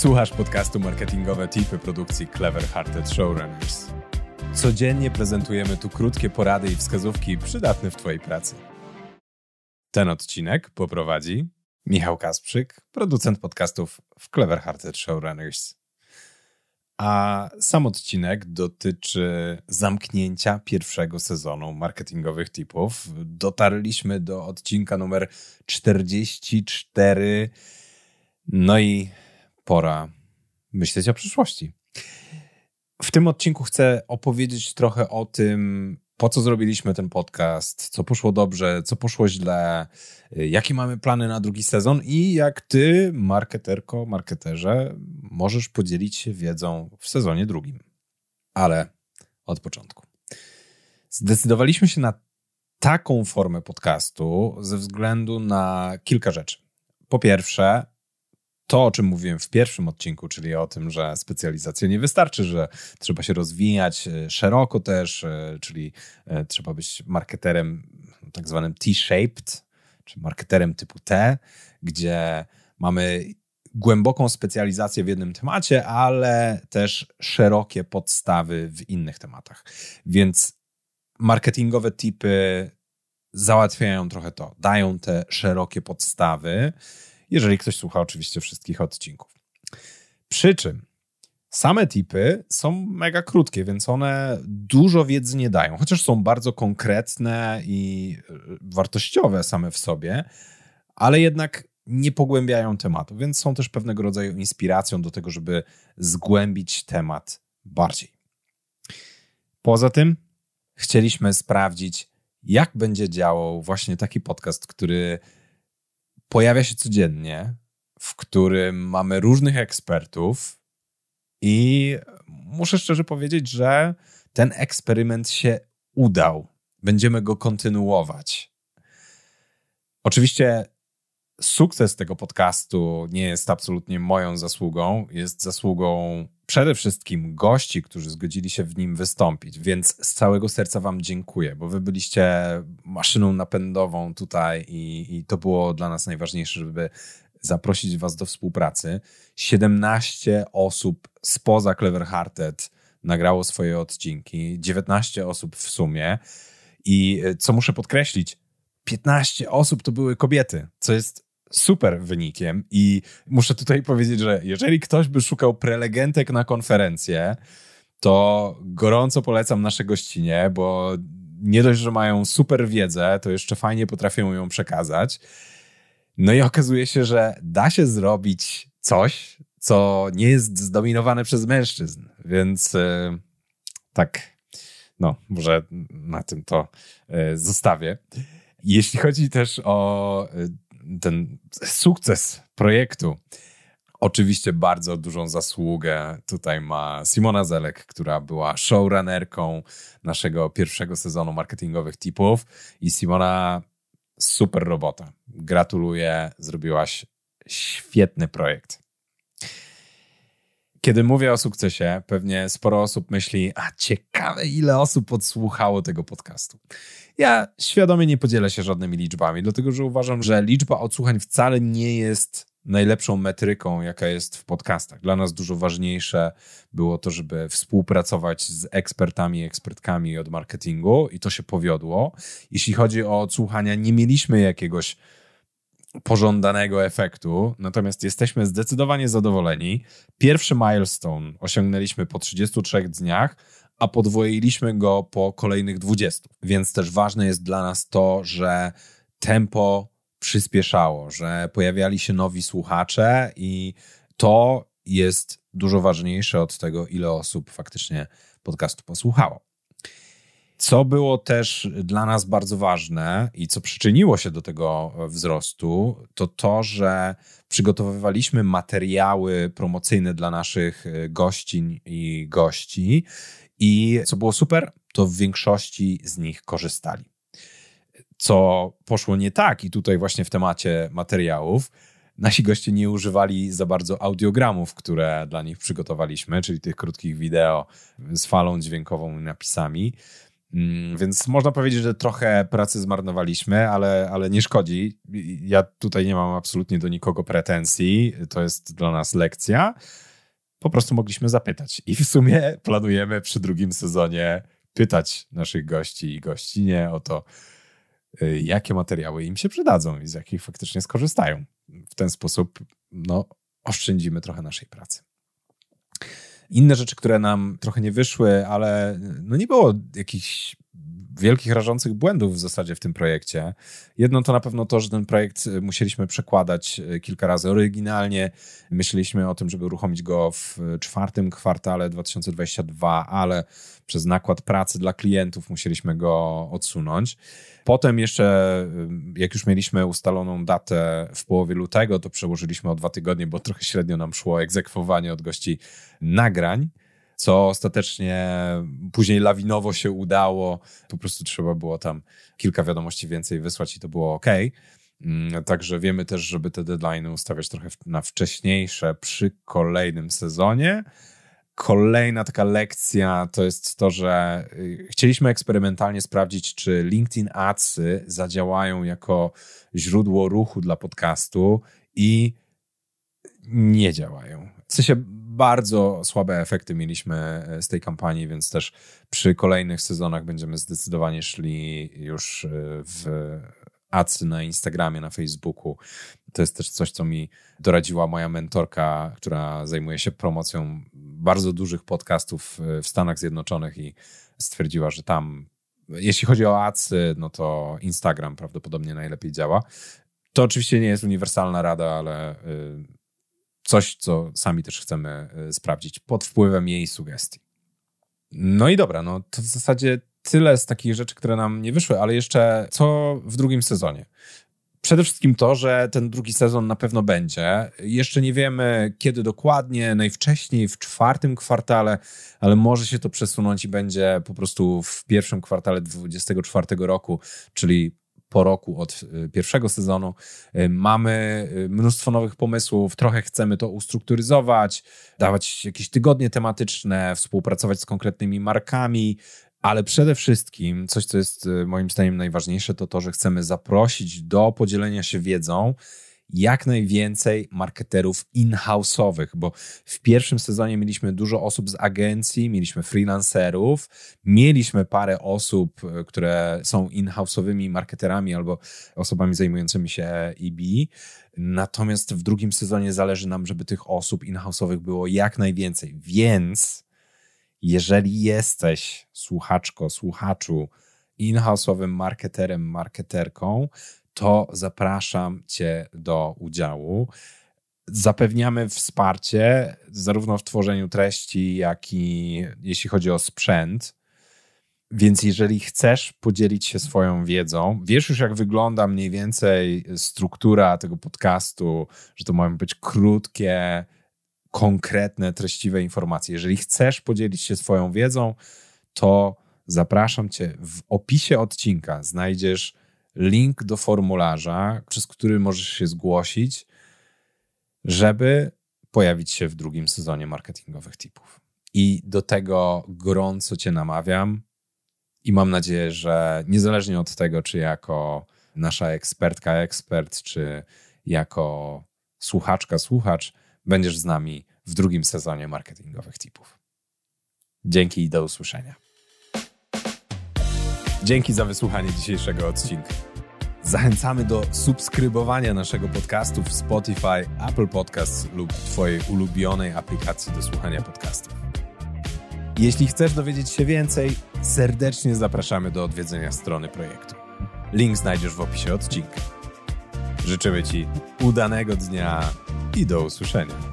Słuchasz podcastu Marketingowe Tipy produkcji Clever Hearted Showrunners. Codziennie prezentujemy tu krótkie porady i wskazówki przydatne w Twojej pracy. Ten odcinek poprowadzi Michał Kasprzyk, producent podcastów w Clever Hearted Showrunners. A sam odcinek dotyczy zamknięcia pierwszego sezonu marketingowych tipów. Dotarliśmy do odcinka numer 44. No i pora myśleć o przyszłości. W tym odcinku chcę opowiedzieć trochę o tym, po co zrobiliśmy ten podcast, co poszło dobrze, co poszło źle, jakie mamy plany na drugi sezon i jak ty, marketerko, marketerze, możesz podzielić się wiedzą w sezonie drugim. Ale od początku. Zdecydowaliśmy się na taką formę podcastu ze względu na kilka rzeczy. Po pierwsze, to, o czym mówiłem w pierwszym odcinku, czyli o tym, że specjalizacja nie wystarczy, że trzeba się rozwijać e, szeroko też, e, czyli e, trzeba być marketerem tak zwanym T-shaped, czy marketerem typu T, gdzie mamy głęboką specjalizację w jednym temacie, ale też szerokie podstawy w innych tematach. Więc marketingowe typy załatwiają trochę to, dają te szerokie podstawy jeżeli ktoś słucha oczywiście wszystkich odcinków. Przy czym same tipy są mega krótkie, więc one dużo wiedzy nie dają, chociaż są bardzo konkretne i e, wartościowe same w sobie, ale jednak nie pogłębiają tematu, więc są też pewnego rodzaju inspiracją do tego, żeby zgłębić temat bardziej. Poza tym chcieliśmy sprawdzić, jak będzie działał właśnie taki podcast, który pojawia się codziennie, w którym mamy różnych ekspertów i muszę szczerze powiedzieć, że ten eksperyment się udał. Będziemy go kontynuować. Oczywiście sukces tego podcastu nie jest absolutnie moją zasługą, jest zasługą przede wszystkim gości, którzy zgodzili się w nim wystąpić, więc z całego serca Wam dziękuję, bo Wy byliście maszyną napędową tutaj i, i to było dla nas najważniejsze, żeby zaprosić Was do współpracy. 17 osób spoza Clever Hearted nagrało swoje odcinki, 19 osób w sumie. I co muszę podkreślić, 15 osób to były kobiety, co jest super wynikiem i muszę tutaj powiedzieć, że jeżeli ktoś by szukał prelegentek na konferencję, to gorąco polecam nasze gościnie, bo nie dość, że mają super wiedzę, to jeszcze fajnie potrafią ją przekazać. No i okazuje się, że da się zrobić coś, co nie jest zdominowane przez mężczyzn, więc yy, tak, no, może na tym to yy, zostawię. Jeśli chodzi też o yy, ten sukces projektu. Oczywiście bardzo dużą zasługę tutaj ma Simona Zelek, która była showrunnerką naszego pierwszego sezonu marketingowych tipów i Simona super robota. Gratuluję, zrobiłaś świetny projekt. Kiedy mówię o sukcesie, pewnie sporo osób myśli, a ciekawe ile osób odsłuchało tego podcastu. Ja świadomie nie podzielę się żadnymi liczbami, dlatego że uważam, że liczba odsłuchań wcale nie jest najlepszą metryką, jaka jest w podcastach. Dla nas dużo ważniejsze było to, żeby współpracować z ekspertami i ekspertkami od marketingu i to się powiodło. Jeśli chodzi o odsłuchania, nie mieliśmy jakiegoś pożądanego efektu, natomiast jesteśmy zdecydowanie zadowoleni. Pierwszy milestone osiągnęliśmy po 33 dniach, a podwoiliśmy go po kolejnych 20. Więc też ważne jest dla nas to, że tempo przyspieszało, że pojawiali się nowi słuchacze i to jest dużo ważniejsze od tego, ile osób faktycznie podcastu posłuchało. Co było też dla nas bardzo ważne i co przyczyniło się do tego wzrostu, to to, że przygotowywaliśmy materiały promocyjne dla naszych gościń i gości i co było super, to w większości z nich korzystali. Co poszło nie tak, i tutaj właśnie w temacie materiałów, nasi goście nie używali za bardzo audiogramów, które dla nich przygotowaliśmy, czyli tych krótkich wideo z falą dźwiękową i napisami. Mm, więc można powiedzieć, że trochę pracy zmarnowaliśmy, ale, ale nie szkodzi. Ja tutaj nie mam absolutnie do nikogo pretensji. To jest dla nas lekcja. Po prostu mogliśmy zapytać. I w sumie planujemy przy drugim sezonie pytać naszych gości i gościnie o to, y, jakie materiały im się przydadzą i z jakich faktycznie skorzystają. W ten sposób no, oszczędzimy trochę naszej pracy. Inne rzeczy, które nam trochę nie wyszły, ale no nie było jakichś wielkich, rażących błędów w zasadzie w tym projekcie. Jedno to na pewno to, że ten projekt e, musieliśmy przekładać e, kilka razy oryginalnie. Myśleliśmy o tym, żeby uruchomić go w czwartym kwartale 2022, ale przez nakład pracy dla klientów musieliśmy go odsunąć. Potem jeszcze, e, jak już mieliśmy ustaloną datę w połowie lutego, to przełożyliśmy o dwa tygodnie, bo trochę średnio nam szło egzekwowanie od gości nagrań co ostatecznie później lawinowo się udało. Po prostu trzeba było tam kilka wiadomości więcej wysłać i to było ok. Mm, także wiemy też, żeby te deadline ustawiać trochę na wcześniejsze przy kolejnym sezonie. Kolejna taka lekcja to jest to, że y, chcieliśmy eksperymentalnie sprawdzić, czy LinkedIn Adsy zadziałają jako źródło ruchu dla podcastu i nie działają. W sensie bardzo słabe efekty mieliśmy e, z tej kampanii, więc też przy kolejnych sezonach będziemy zdecydowanie szli już e, w adsy na Instagramie, na Facebooku. To jest też coś, co mi doradziła moja mentorka, która zajmuje się promocją bardzo dużych podcastów e, w Stanach Zjednoczonych i stwierdziła, że tam, jeśli chodzi o adsy, no to Instagram prawdopodobnie najlepiej działa. To oczywiście nie jest uniwersalna rada, ale coś, co sami też chcemy y, sprawdzić pod wpływem jej sugestii. No i dobra, no to w zasadzie tyle z takich rzeczy, które nam nie wyszły, ale jeszcze co w drugim sezonie. Przede wszystkim to, że ten drugi sezon na pewno będzie. Jeszcze nie wiemy kiedy dokładnie, najwcześniej w czwartym kwartale, ale może się to przesunąć i będzie po prostu w pierwszym kwartale 2024 roku, czyli po roku od y, pierwszego sezonu. Y, mamy y, mnóstwo nowych pomysłów, trochę chcemy to ustrukturyzować, dawać jakieś tygodnie tematyczne, współpracować z konkretnymi markami, ale przede wszystkim coś, co jest moim zdaniem najważniejsze, to to, że chcemy zaprosić do podzielenia się wiedzą jak najwięcej marketerów in-house'owych, bo w pierwszym sezonie mieliśmy dużo osób z agencji, mieliśmy freelancerów, mieliśmy parę osób, e, które są in-house'owymi marketerami albo osobami zajmującymi się EB. Natomiast w drugim sezonie zależy nam, żeby tych osób in-house'owych było jak najwięcej. Więc jeżeli jesteś słuchaczko, słuchaczu, in-house'owym marketerem, marketerką, to zapraszam Cię do udziału. Zapewniamy wsparcie zarówno w tworzeniu treści, jak i jeśli chodzi o sprzęt. Więc jeżeli chcesz podzielić się swoją wiedzą, wiesz już, jak wygląda mniej więcej struktura tego podcastu, że to mają być krótkie, konkretne, treściwe informacje. Jeżeli chcesz podzielić się swoją wiedzą, to zapraszam Cię. W opisie odcinka znajdziesz link do formularza, przez który możesz się zgłosić, żeby pojawić się w drugim sezonie marketingowych tipów. I do tego gorąco Cię namawiam i mam nadzieję, że niezależnie od tego, czy jako nasza ekspertka, ekspert, czy jako słuchaczka, słuchacz, będziesz z nami w drugim sezonie marketingowych tipów. Dzięki i do usłyszenia. Dzięki za wysłuchanie dzisiejszego odcinka. Zachęcamy do subskrybowania naszego podcastu w Spotify, Apple Podcasts lub Twojej ulubionej aplikacji do słuchania podcastów. Jeśli chcesz dowiedzieć się więcej, serdecznie zapraszamy do odwiedzenia strony projektu. Link znajdziesz w opisie odcinka. Życzymy Ci udanego dnia i do usłyszenia.